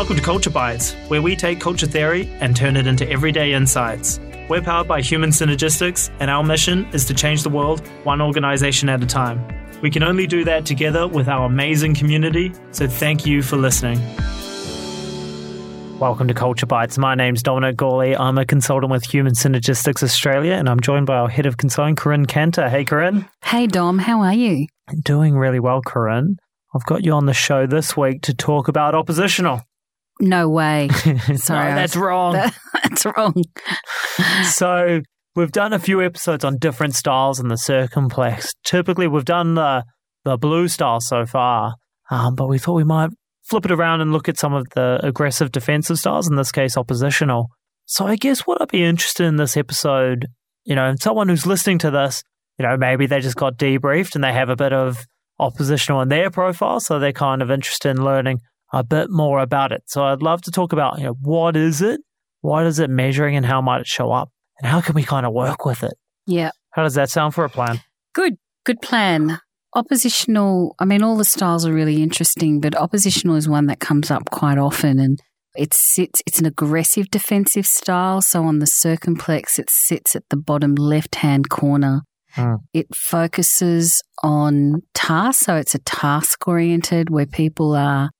Welcome to Culture Bites, where we take culture theory and turn it into everyday insights. We're powered by Human Synergistics, and our mission is to change the world one organization at a time. We can only do that together with our amazing community, so thank you for listening. Welcome to Culture Bites. My name's Dominic Gawley. I'm a consultant with Human Synergistics Australia, and I'm joined by our head of consulting, Corinne Cantor. Hey, Corinne. Hey, Dom, how are you? Doing really well, Corinne. I've got you on the show this week to talk about oppositional. No way. Sorry, no, that's wrong. that's wrong. so we've done a few episodes on different styles in the circumplex. Typically, we've done the the blue style so far, um, but we thought we might flip it around and look at some of the aggressive defensive styles. In this case, oppositional. So I guess what I'd be interested in this episode, you know, someone who's listening to this, you know, maybe they just got debriefed and they have a bit of oppositional in their profile, so they're kind of interested in learning a bit more about it. So I'd love to talk about, you know, what is it? What is it measuring and how might it show up? And how can we kind of work with it? Yeah. How does that sound for a plan? Good. Good plan. Oppositional, I mean, all the styles are really interesting, but oppositional is one that comes up quite often and it sits, it's an aggressive defensive style. So on the circumplex, it sits at the bottom left hand corner. Mm. It focuses on tasks. So it's a task oriented where people are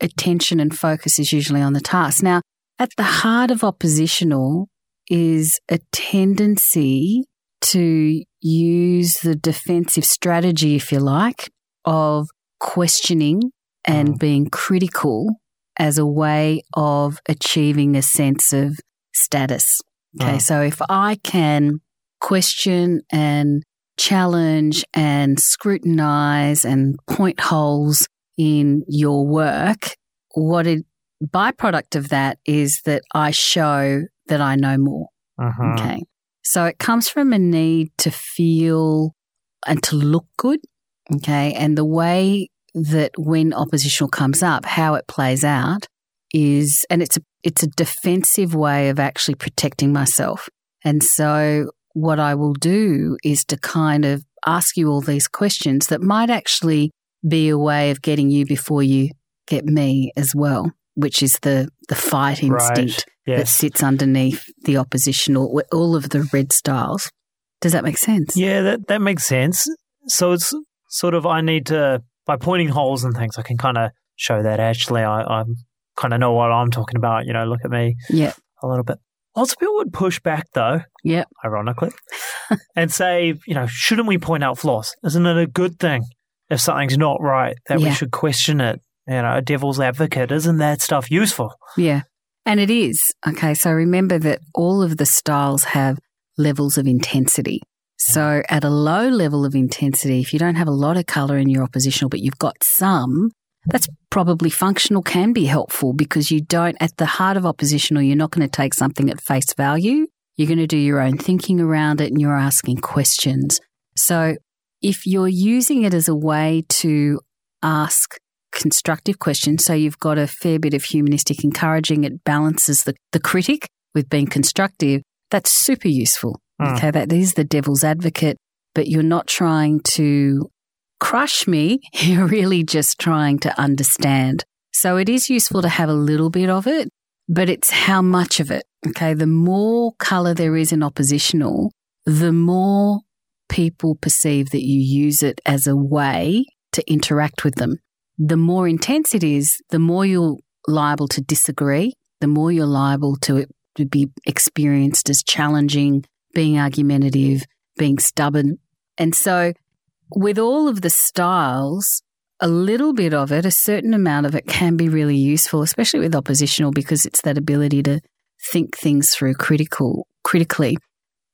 attention and focus is usually on the task. Now, at the heart of oppositional is a tendency to use the defensive strategy, if you like, of questioning and mm. being critical as a way of achieving a sense of status. Okay. Mm. So if I can question and challenge and scrutinize and point holes in your work, what a byproduct of that is that I show that I know more. Uh-huh. Okay. So it comes from a need to feel and to look good. Okay. And the way that when oppositional comes up, how it plays out is, and it's a, it's a defensive way of actually protecting myself. And so what I will do is to kind of ask you all these questions that might actually be a way of getting you before you get me as well, which is the, the fight instinct right. yes. that sits underneath the oppositional, all of the red styles. Does that make sense? Yeah, that, that makes sense. So it's sort of, I need to, by pointing holes and things, I can kind of show that actually I, I kind of know what I'm talking about. You know, look at me. Yeah. A little bit. Lots of people would push back though. Yeah. Ironically. and say, you know, shouldn't we point out flaws? Isn't it a good thing if something's not right that yeah. we should question it? You know, a devil's advocate. Isn't that stuff useful? Yeah. And it is. Okay. So remember that all of the styles have levels of intensity. So at a low level of intensity, if you don't have a lot of color in your oppositional, but you've got some, that's probably functional can be helpful because you don't, at the heart of oppositional, you're not going to take something at face value. You're going to do your own thinking around it and you're asking questions. So if you're using it as a way to ask constructive questions, so you've got a fair bit of humanistic encouraging, it balances the, the critic with being constructive, that's super useful. Mm. Okay, that is the devil's advocate, but you're not trying to crush me. You're really just trying to understand. So it is useful to have a little bit of it, but it's how much of it. Okay. The more color there is in oppositional, the more people perceive that you use it as a way to interact with them. The more intense it is, the more you're liable to disagree, the more you're liable to, it to be experienced as challenging, being argumentative, being stubborn. And so with all of the styles, a little bit of it, a certain amount of it can be really useful, especially with oppositional, because it's that ability to think things through critical, critically.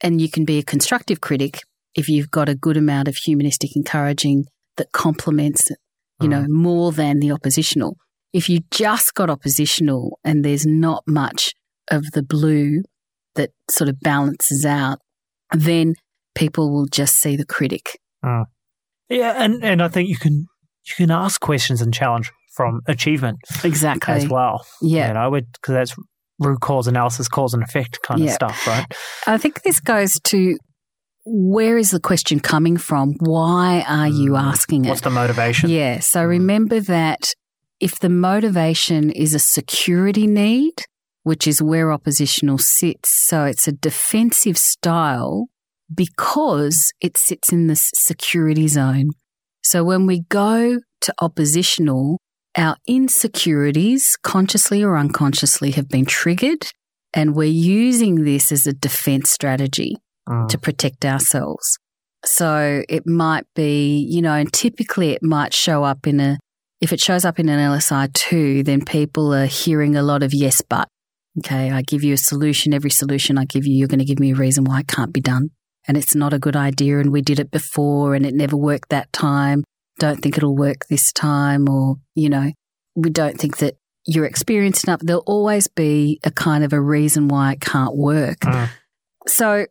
And you can be a constructive critic if you've got a good amount of humanistic encouraging that complements it, you know, mm. more than the oppositional. If you just got oppositional and there's not much of the blue that sort of balances out, then people will just see the critic. Mm. Yeah, and, and I think you can you can ask questions and challenge from achievement exactly as well. Yeah, you know, because that's root cause analysis, cause and effect kind of stuff, right? I think this goes to where is the question coming from? Why are you mm. asking it? What's the motivation? Yeah. So mm. remember that if the motivation is a security need, which is where oppositional sits, so it's a defensive style because it sits in the security zone. So when we go to oppositional, our insecurities, consciously or unconsciously, have been triggered, and we're using this as a defense strategy Mm. to protect ourselves. So it might be, you know, and typically it might show up in a, if it shows up in an LSI2, then people are hearing a lot of yes, but. Okay, I give you a solution. Every solution I give you, you're going to give me a reason why it can't be done. And it's not a good idea. And we did it before and it never worked that time. Don't think it'll work this time. Or, you know, we don't think that you're experienced enough. There'll always be a kind of a reason why it can't work. Mm. So uh,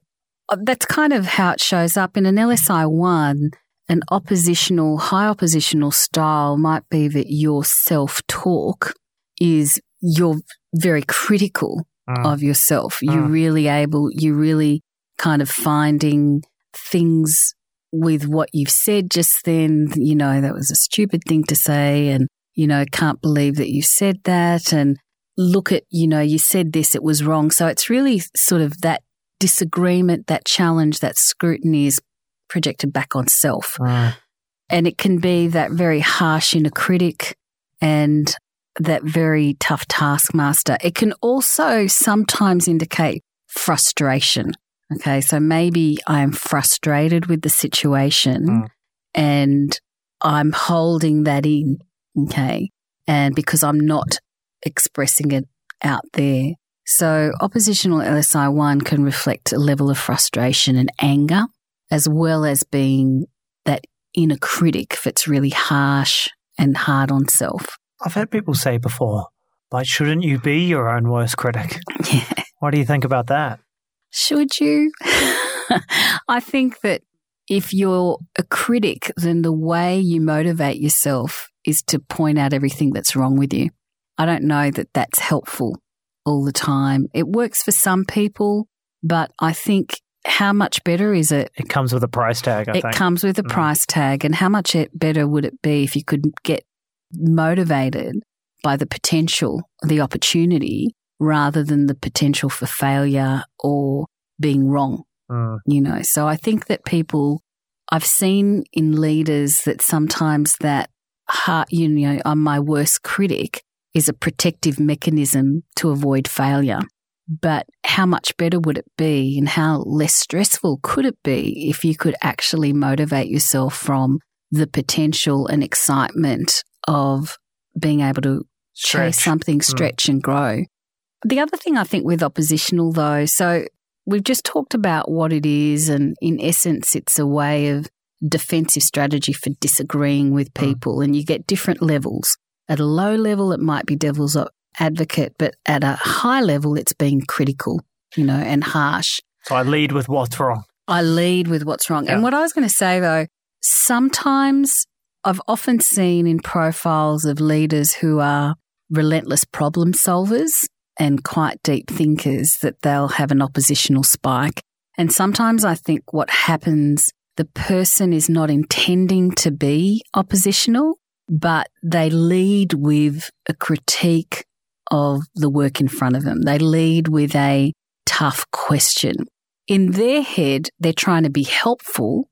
that's kind of how it shows up in an LSI one. An oppositional, high oppositional style might be that your self talk is you're very critical Mm. of yourself. You're Mm. really able, you're really kind of finding things with what you've said just then. You know, that was a stupid thing to say. And, you know, can't believe that you said that. And look at, you know, you said this, it was wrong. So it's really sort of that disagreement, that challenge, that scrutiny is projected back on self. Mm. And it can be that very harsh inner critic and that very tough taskmaster. It can also sometimes indicate frustration. Okay. So maybe I'm frustrated with the situation Mm. and I'm holding that in. Okay. And because I'm not expressing it out there. So oppositional LSI1 can reflect a level of frustration and anger, as well as being that inner critic if it's really harsh and hard on self. I've heard people say before, like, shouldn't you be your own worst critic? Yeah. What do you think about that? Should you? I think that if you're a critic, then the way you motivate yourself is to point out everything that's wrong with you. I don't know that that's helpful all the time. It works for some people, but I think how much better is it? It comes with a price tag, I it think. comes with a Mm. price tag. And how much better would it be if you could get motivated by the potential, the opportunity, rather than the potential for failure or being wrong? Mm. you know. So I think that people, I've seen in leaders that sometimes that heart, you know, I'm my worst critic is a protective mechanism to avoid failure. But how much better would it be and how less stressful could it be if you could actually motivate yourself from the potential and excitement of being able to Stretch. chase something, hmm. stretch and grow. The other thing I think with oppositional though, so we've just talked about what it is, and in essence, it's a way of defensive strategy for disagreeing with hmm. people, and you get different levels. At a low level, it might be devil's advocate, but at a high level, it's being critical, you know, and harsh. So I lead with what's wrong. I lead with what's wrong. Yeah. And what I was going to say though, sometimes I've often seen in profiles of leaders who are relentless problem solvers and quite deep thinkers that they'll have an oppositional spike. And sometimes I think what happens, the person is not intending to be oppositional, but they lead with a critique of the work in front of them. They lead with a tough question in their head, they're trying to be helpful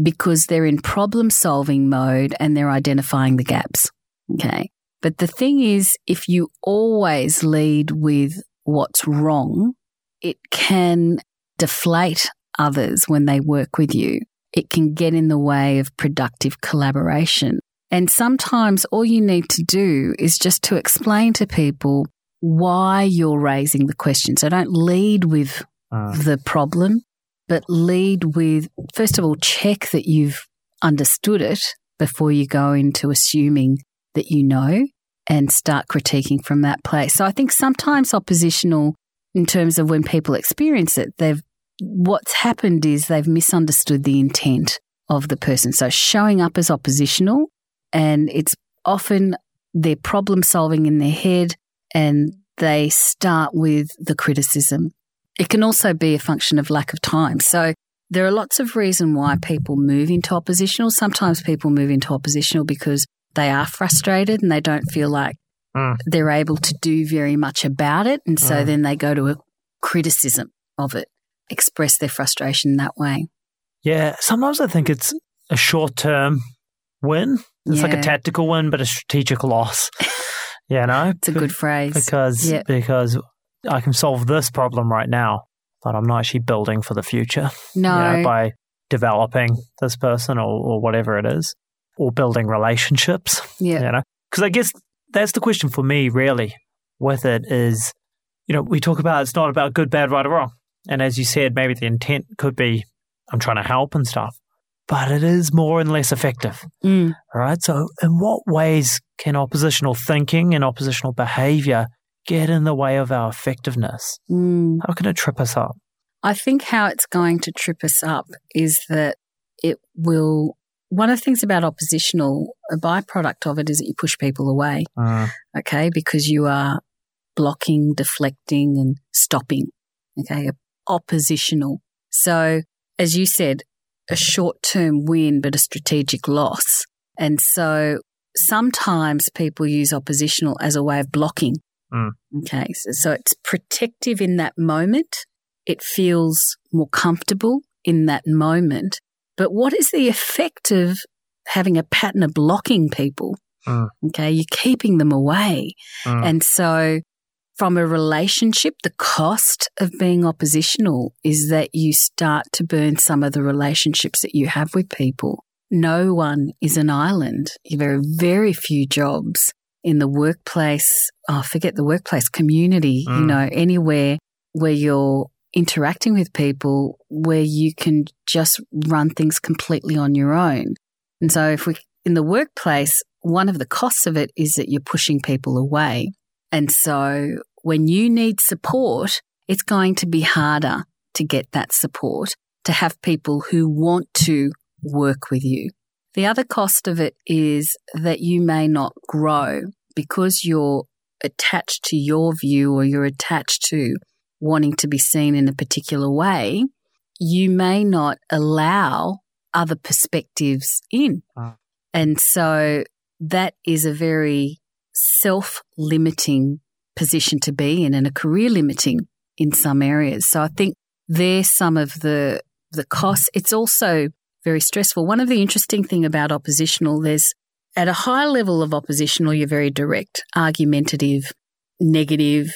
because they're in problem solving mode and they're identifying the gaps. Okay. But the thing is, if you always lead with what's wrong, it can deflate others when they work with you. It can get in the way of productive collaboration. And sometimes all you need to do is just to explain to people why you're raising the question. So don't lead with Mm. the problem, but lead with, first of all, check that you've understood it before you go into assuming that you know and start critiquing from that place. So I think sometimes oppositional, in terms of when people experience it, they've, what's happened is they've misunderstood the intent of the person. So showing up as oppositional and it's often they're problem solving in their head and they start with the criticism it can also be a function of lack of time. So there are lots of reasons why people move into oppositional. Sometimes people move into oppositional because they are frustrated and they don't feel like Mm. they're able to do very much about it. And so Mm. then they go to a criticism of it, express their frustration that way. Yeah, sometimes I think it's a short term win. It's like a tactical win, but a strategic loss. you know, It's a good phrase. because Yeah. because I can solve this problem right now, but I'm not actually building for the future. you no, know, by developing this person or, or whatever it is, or building relationships. yeah, You know, because I guess that's the question for me really with it is, you know, we talk about it's not about good, bad, right, or wrong. And as you said, maybe the intent could be I'm trying to help and stuff, but it is more and less effective. Mm. All right. So, in what ways can oppositional thinking and oppositional behavior get in the way of our effectiveness? Mm. How can it trip us up? I think how it's going to trip us up is that it will. One of the things about oppositional, a byproduct of it is that you push people away, okay, because you are blocking, deflecting, and stopping, okay, oppositional. So, as you said, a short term win, but a strategic loss. And so sometimes people use oppositional as a way of blocking. Mm. Okay, so, so it's protective in that moment it feels more comfortable in that moment. But what is the effect of having a pattern of blocking people? Mm. Okay, you're keeping them away. Mm. And so, from a relationship, the cost of being oppositional is that you start to burn some of the relationships that you have with people. No one is an island. There are very few jobs in the workplace. Oh, forget the workplace community, you Mm. know, anywhere where you're interacting with people where you can just run things completely on your own. And so if we, in the workplace, one of the costs of it is that you're pushing people away. And so when you need support, it's going to be harder to get that support, to have people who want to work with you. The other cost of it is that you may not grow because you're attached to your view or you're attached to wanting to be seen in a particular way, you may not allow other perspectives in. Mm. And so that is a very self limiting position to be in and a career limiting in some areas. So I think there's some of the the costs. It's also very stressful. One of the interesting thing about oppositional, there's at a high level of oppositional, you're very direct, argumentative, negative,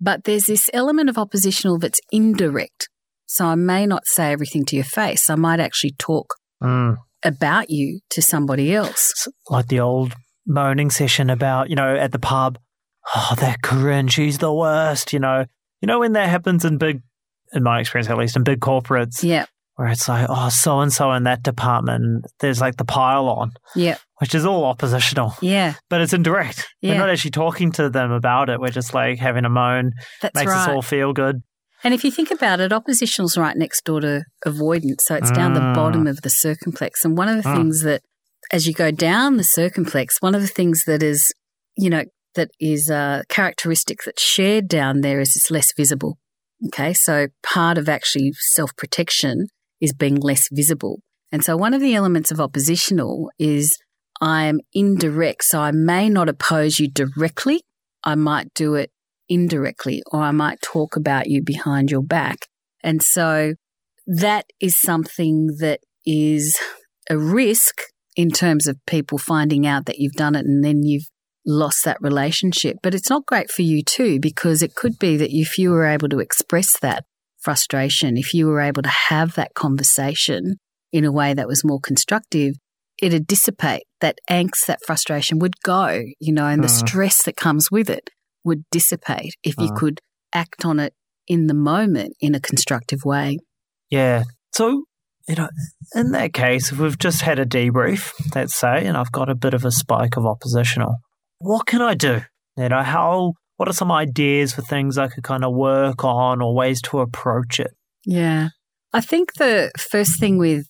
but there's this element of oppositional that's indirect. So I may not say everything to your face. I might actually talk Mm. about you to somebody else. It's like the old moaning session about, you know, at the pub, oh, that Corinne, she's the worst, you know. You know, when that happens in big, in my experience at least, in big corporates, Yeah. where it's like, oh, so and so in that department, there's like the pile on, Yeah. which is all oppositional, Yeah. but it's indirect. Yeah. We're not actually talking to them about it. We're just like having a moan, That's makes us all feel good. And if you think about it, oppositional's right next door to avoidance. So it's down the Mm. bottom of the circumplex. And one of the Mm. things that, as you go down the circumplex, one of the things that is, you know, that is a characteristic that's shared down there is it's less visible. Okay. So part of actually self protection is being less visible. And so one of the elements of oppositional is I'm indirect. So I may not oppose you directly. I might do it indirectly, or I might talk about you behind your back. And so that is something that is a risk in terms of people finding out that you've done it and then you've lost that relationship. But it's not great for you too, because it could be that if you were able to express that frustration, if you were able to have that conversation in a way that was more constructive, it'd dissipate. That angst, that frustration would go, you know, and the Mm. stress that comes with it would dissipate if you Mm. could act on it in the moment in a constructive way. Yeah. So, you know, in that case, if we've just had a debrief, let's say, and I've got a bit of a spike of oppositional, what can I do? You know, how, what are some ideas for things I could kind of work on or ways to approach it? Yeah. I think the first thing with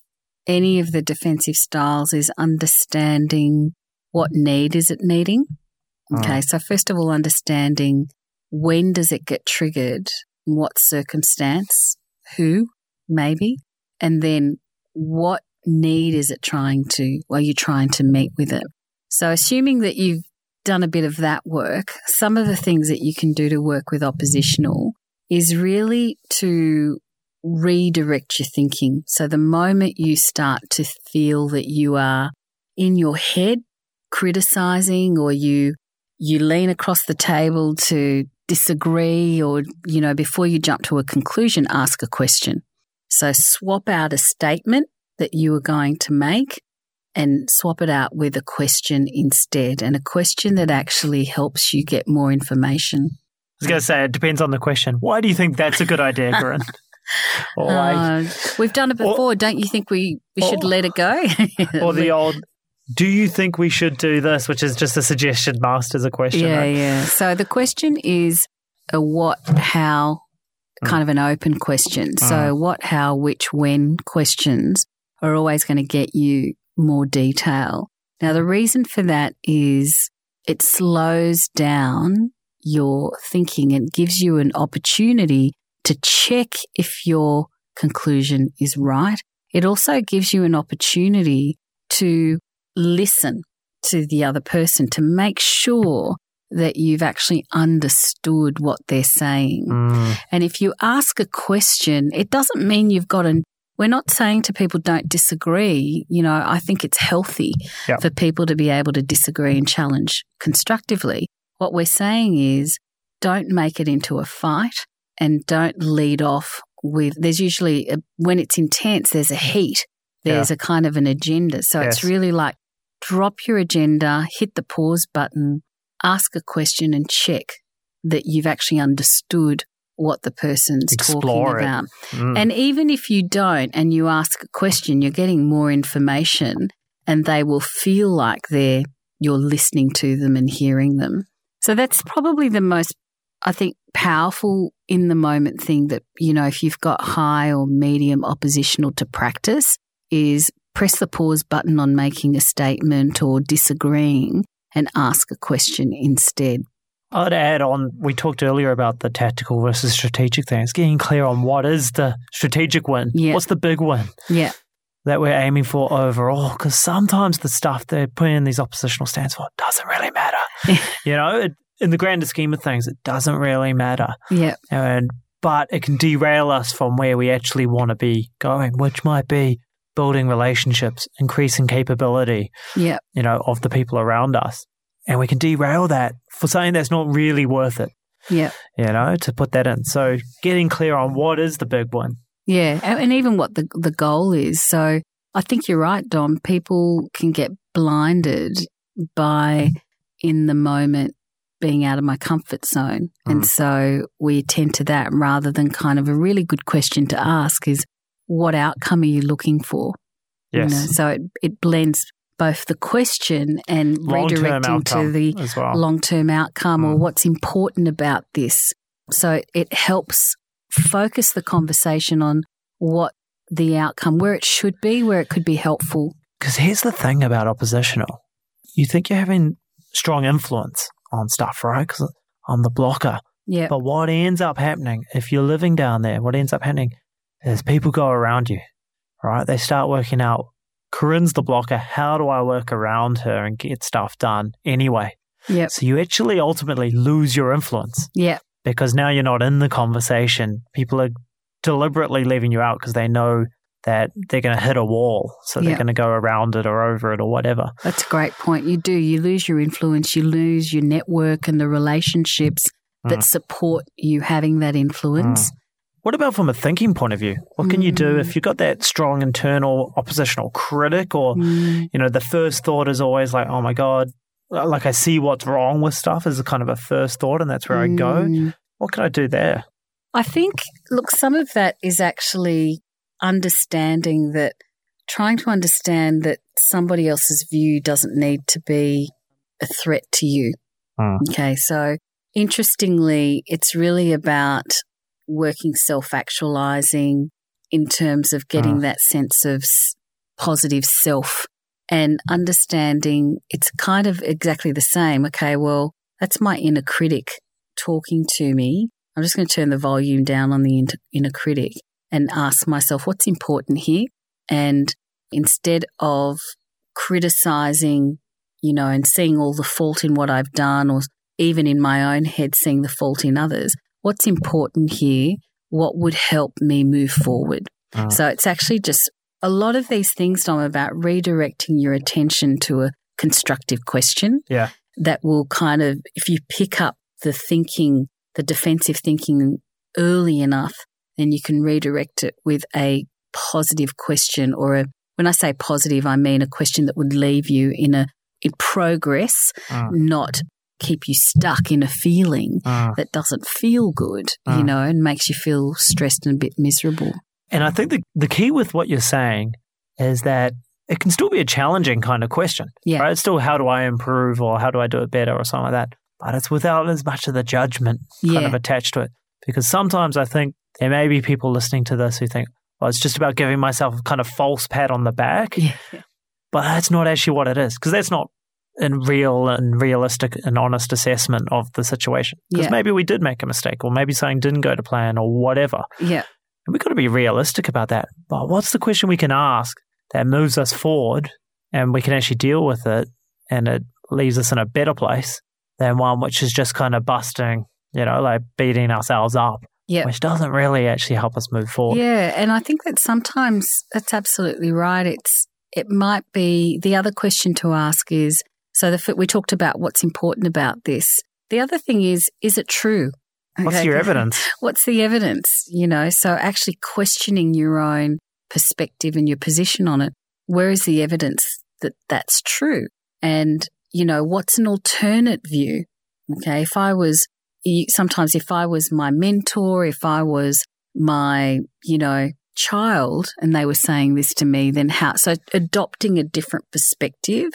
any of the defensive styles is understanding what need is it needing. Mm. Okay. So first of all, understanding when does it get triggered, what circumstance, who, maybe, and then what need is it trying to, are you trying to meet with it? So, assuming that you've done a bit of that work, some of the things that you can do to work with oppositional is really to redirect your thinking. So, the moment you start to feel that you are in your head criticizing or you you lean across the table to disagree or you know before you jump to a conclusion ask a question so swap out a statement that you are going to make and swap it out with a question instead, and a question that actually helps you get more information. I was going to say, it depends on the question. Why do you think that's a good idea, Corinne? uh, we've done it before. Or, Don't you think we, we should let it go? or the old, do you think we should do this, which is just a suggestion masked as a question? Yeah, right? yeah. So the question is a what, how. Kind of an open question. Mm. So what, how, which, when questions are always going to get you more detail. Now, the reason for that is it slows down your thinking and gives you an opportunity to check if your conclusion is right. It also gives you an opportunity to listen to the other person to make sure that you've actually understood what they're saying. Mm. And if you ask a question, it doesn't mean you've got to we're not saying to people don't disagree. You know, I think it's healthy yep. for people to be able to disagree and challenge constructively. What we're saying is don't make it into a fight and don't lead off with, there's usually, a, when it's intense, there's a heat, there's yeah. a kind of an agenda. So yes. it's really like drop your agenda, hit the pause button, ask a question and check that you've actually understood what the person's Explore talking about. Mm. And even if you don't and you ask a question, you're getting more information and they will feel like they're you're listening to them and hearing them. So that's probably the most I think powerful in the moment thing that, you know, if you've got high or medium oppositional to practice is press the pause button on making a statement or disagreeing and ask a question instead. I'd add on, we talked earlier about the tactical versus strategic things, getting clear on what is the strategic win. Yeah. What's the big win? Yeah. That we're aiming for overall. Because sometimes the stuff they're putting in these oppositional stands for doesn't really matter. you know, it, in the grander scheme of things, it doesn't really matter. Yeah. And, but it can derail us from where we actually want to be going, which might be building relationships, increasing capability, yeah. you know, of the people around us and we can derail that for something that's not really worth it. Yeah. You know, to put that in. So getting clear on what is the big one. Yeah. And even what the, the goal is. So I think you're right, Dom. People can get blinded by in the moment being out of my comfort zone. Mm. And so we attend to that rather than kind of a really good question to ask is what outcome are you looking for? Yes. You know, so it, it blends both the question and long-term redirecting to the well. long term outcome mm. or what's important about this. So it helps focus the conversation on what the outcome, where it should be, where it could be helpful. Because here's the thing about oppositional you think you're having strong influence on stuff, right? Because I'm the blocker. Yeah. But what ends up happening if you're living down there, what ends up happening is people go around you, right? They start working out Corinne's the blocker. How do I work around her and get stuff done anyway? Yeah. So you actually ultimately lose your influence. Yeah. Because now you're not in the conversation. People are deliberately leaving you out because they know that they're going to hit a wall. So they're going to go around it or over it or whatever. That's a great point. You do. You lose your influence, you lose your network and the relationships that mm. support you having that influence. Mm. What about from a thinking point of view? What can mm. you do if mm. you've got that strong internal oppositional critic, or mm. you know, the first thought is always like, "Oh my god," like I see what's wrong with stuff is kind of a first thought, and that's where mm. I go. Mm. What can I do there? I think, look, some of that is actually understanding that, trying to understand that somebody else's view doesn't need to be a threat to you. Mm. Okay, so interestingly, it's really about working self actualizing in terms of getting uh. that sense of positive self and understanding it's kind of exactly the same. Okay, well, that's my inner critic talking to me. I'm just going to turn the volume down on the inner critic and ask myself what's important here. And instead of criticizing you know, and seeing all the fault in what I've done, or even in my own head, seeing the fault in others. What's important here? What would help me move forward? Ah. So it's actually just a lot of these things, Dom, about redirecting your attention to a constructive question Yeah. that will kind of, if you pick up the thinking, the defensive thinking early enough, then you can redirect it with a positive question or a, when I say positive, I mean a question that would leave you in a, in progress, Mm. not keep you stuck in a feeling Mm. that doesn't feel good, you Mm. know, and makes you feel stressed and a bit miserable. And I think the, the key with what you're saying is that it can still be a challenging kind of question. Yeah. Right? It's still how do I improve or how do I do it better or something like that. But it's without as much of the judgment kind Yeah. of attached to it. Because sometimes I think there may be people listening to this who think, well, it's just about giving myself a kind of false pat on the back. Yeah. But that's not actually what it is. Because that's not a real and realistic and honest assessment of the situation. Because Yeah. maybe we did make a mistake or maybe something didn't go to plan or whatever. Yeah. And we've got to be realistic about that. But what's the question we can ask that moves us forward and we can actually deal with it and it leaves us in a better place than one which is just kind of busting, you know, like beating ourselves up, Yeah. which doesn't really actually help us move forward. Yeah, and I think that sometimes that's absolutely right. It's it might be the other question to ask is so the we talked about what's important about this. The other thing is is it true? What's your evidence? What's the evidence? You know, so actually questioning your own perspective and your position on it. Where is the evidence that that's true? And you know, what's an alternate view? Okay, if I was sometimes if I was my mentor, if I was my, you know, child and they were saying this to me, then how? So adopting a different perspective,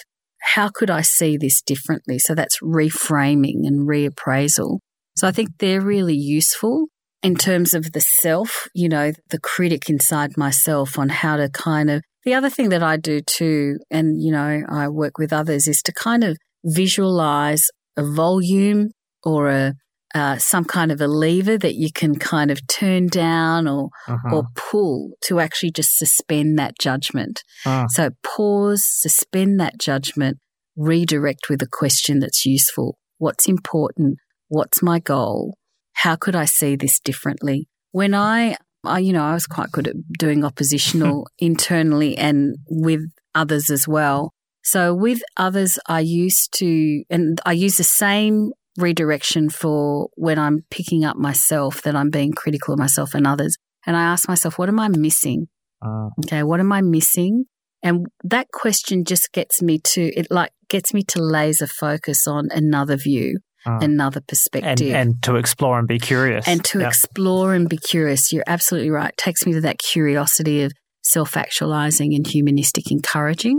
how could I see this differently? So that's reframing and reappraisal. So I think they're really useful in terms of the self, you know, the critic inside myself on how to kind of. The other thing that I do too, and, you know, I work with others is to kind of visualize a volume or a, uh, some kind of a lever that you can kind of turn down or, Mhm. or pull to actually just suspend that judgment. Mm. So pause, suspend that judgment, redirect with a question that's useful. What's important? What's my goal? How could I see this differently? When I, I you know, I was quite good at doing oppositional internally and with others as well. So with others, I used to, and I use the same redirection for when I'm picking up myself that I'm being critical of myself and others. And I ask myself, what am I missing? Mm. Okay, what am I missing? And that question just gets me to it like gets me to laser focus on another view, Mm. another and perspective. and to explore and be curious and to explore and be curious. You're absolutely right. It takes me to that curiosity of self-actualizing and humanistic encouraging.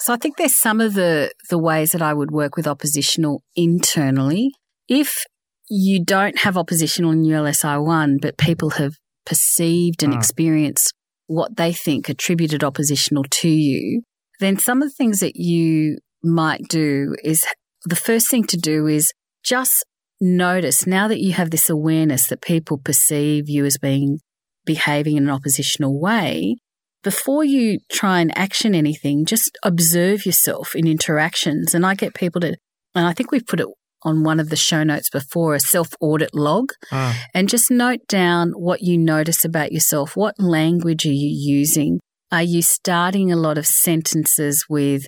So I think there's some of the the ways that I would work with oppositional internally. If you don't have oppositional in your LSI one, but people have perceived and Mm. experienced what they think attributed oppositional to you, then some of the things that you might do is the first thing to do is just notice now that you have this awareness that people perceive you as being behaving in an oppositional way, before you try and action anything, just observe yourself in interactions. And I get people to, and I think we've put it on one of the show notes before, a self audit log, Mm. and just note down what you notice about yourself. What language are you using? Are you starting a lot of sentences with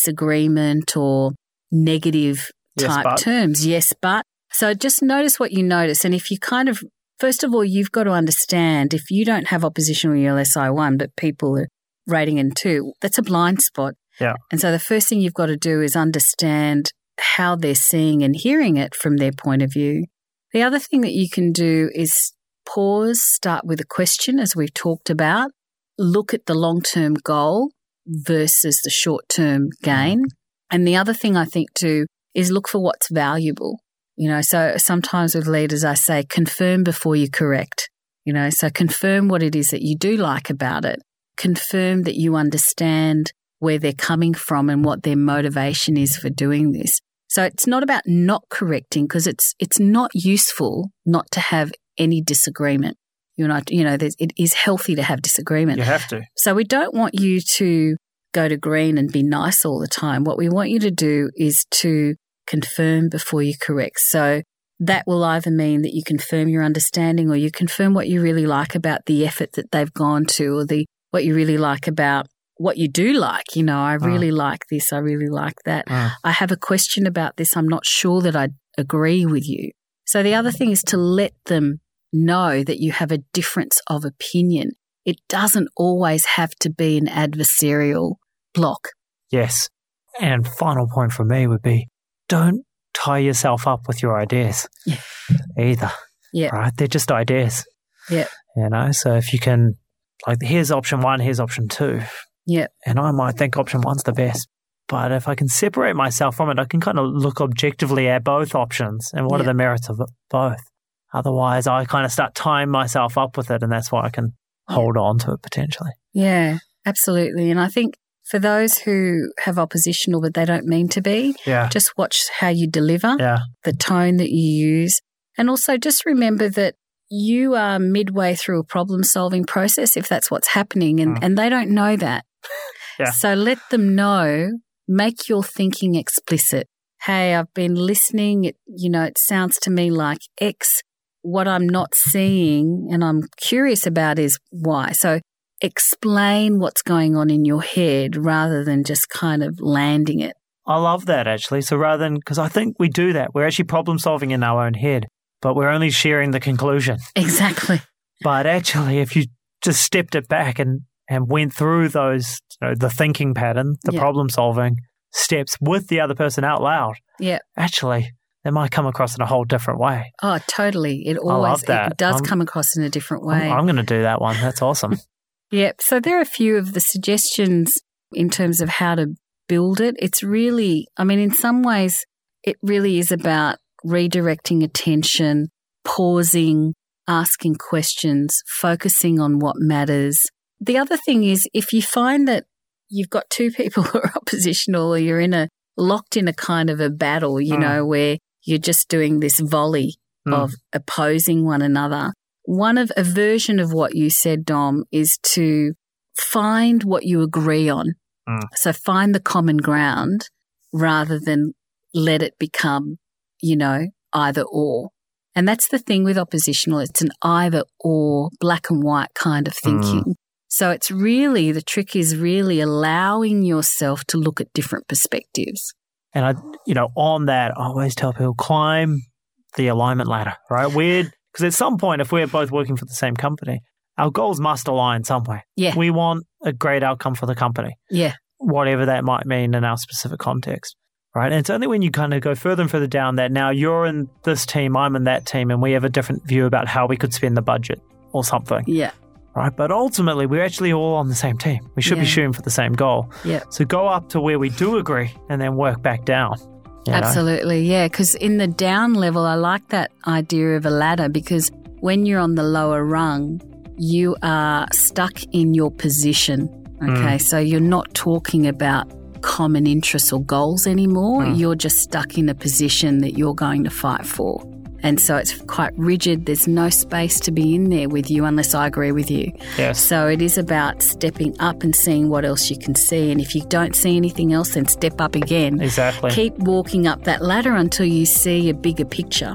disagreement or negative Yes, type but. terms? Yes, but. So just notice what you notice. And if you kind of, first of all, you've got to understand if you don't have oppositional ULSI 1, but people are rating in 2, that's a blind spot. Yeah. And so the first thing you've got to do is understand how they're seeing and hearing it from their point of view. The other thing that you can do is pause, start with a question, as we've talked about, look at the long term goal versus the short term mm-hmm. gain. And the other thing I think too is look for what's valuable. You know, so sometimes with leaders, I say confirm before you correct. You know, so confirm what it is that you do like about it. Confirm that you understand where they're coming from and what their motivation is for doing this. So it's not about not correcting because it's it's not useful not to have any disagreement. You know, you know, it is healthy to have disagreement. you have to So we don't want you to go to green and be nice all the time. What we want you to do is to confirm before you correct. So that will either mean that you confirm your understanding or you confirm what you really like about the effort that they've gone to or the what you really like about what you do like. You know, I really like this, I really like that. Mm. I have a question about this. I'm not sure that I agree with you. So the other thing is to let them know that you have a difference of opinion. It doesn't always have to be an adversarial block. Yes. And final point for me would be don't tie yourself up with your ideas Yeah. either. Yeah. Right? They're just ideas. Yeah. You know, so if you can, like, here's option one, here's option two. Yeah. And I might think option one's the best. But if I can separate myself from it, I can kind of look objectively at both options and what are the merits of both. Otherwise, I kind of start tying myself up with it, and that's why I can hold on to it potentially. Yeah, absolutely. And I think for those who have oppositional but they don't mean to be, Yeah. just watch how you deliver, Yeah. the tone that you use. And also just remember that you are midway through a problem solving process if that's what's happening and, Mm. and they don't know that. Yeah. So let them know, make your thinking explicit. Hey, I've been listening. It, you know, it sounds to me like X. What I'm not seeing and I'm curious about is Y. So explain what's going on in your head rather than just kind of landing it. I love that actually. So rather than, because I think we do that, we're actually problem solving in our own head, but we're only sharing the conclusion. Exactly. But actually, if you just stepped it back and, and went through those, you know, the thinking pattern, the Yeah. problem solving steps with the other person out loud, Yeah. actually, they might come across in a whole different way. Oh, totally. It always it does I'm- come across in a different I'm, way. I'm going to do that one. That's awesome. Yep. So there are a few of the suggestions in terms of how to build it. It's really, I mean, in some ways, it really is about redirecting attention, pausing, asking questions, focusing on what matters. The other thing is if you find that you've got two people who are oppositional or you're in a locked in a kind of a battle, you Mm. know, where you're just doing this volley Mm. of opposing one another. One of a version of what you said, Dom, is to find what you agree on. Mm. So find the common ground rather than let it become, you know, either or. And that's the thing with oppositional. It's an either or black and white kind of thinking. So it's really, the trick is really allowing yourself to look at different perspectives. And I, you know, on that, I always tell people climb the alignment ladder, right? Weird, because at some point, if we're both working for the same company, our goals must align somewhere. Yeah. We want a great outcome for the company, Yeah. whatever that might mean in our specific context, right? And it's only when you kind of go further and further down that now you're in this team, I'm in that team, and we have a different view about how we could spend the budget or something, Yeah. right? But ultimately, we're actually all on the same team. We should be shooting for the same goal. Yeah. So go up to where we do agree and then work back down. You know? Absolutely, yeah. Because in the down level, I like that idea of a ladder because when you're on the lower rung, you are stuck in your position. Okay, so you're not talking about common interests or goals anymore. Mm. You're just stuck in a position that you're going to fight for. And so it's quite rigid. There's no space to be in there with you unless I agree with you. Yes. So it is about stepping up and seeing what else you can see. And if you don't see anything else, then step up again. Exactly. Keep walking up that ladder until you see a bigger picture.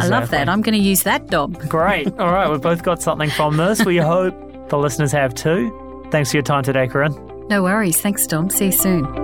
I love that. I'm going to use that, Dom. Great. All right. We've both got something from this. We hope the listeners have too. Thanks for your time today, Corinne. No worries. Thanks, Dom. See you soon.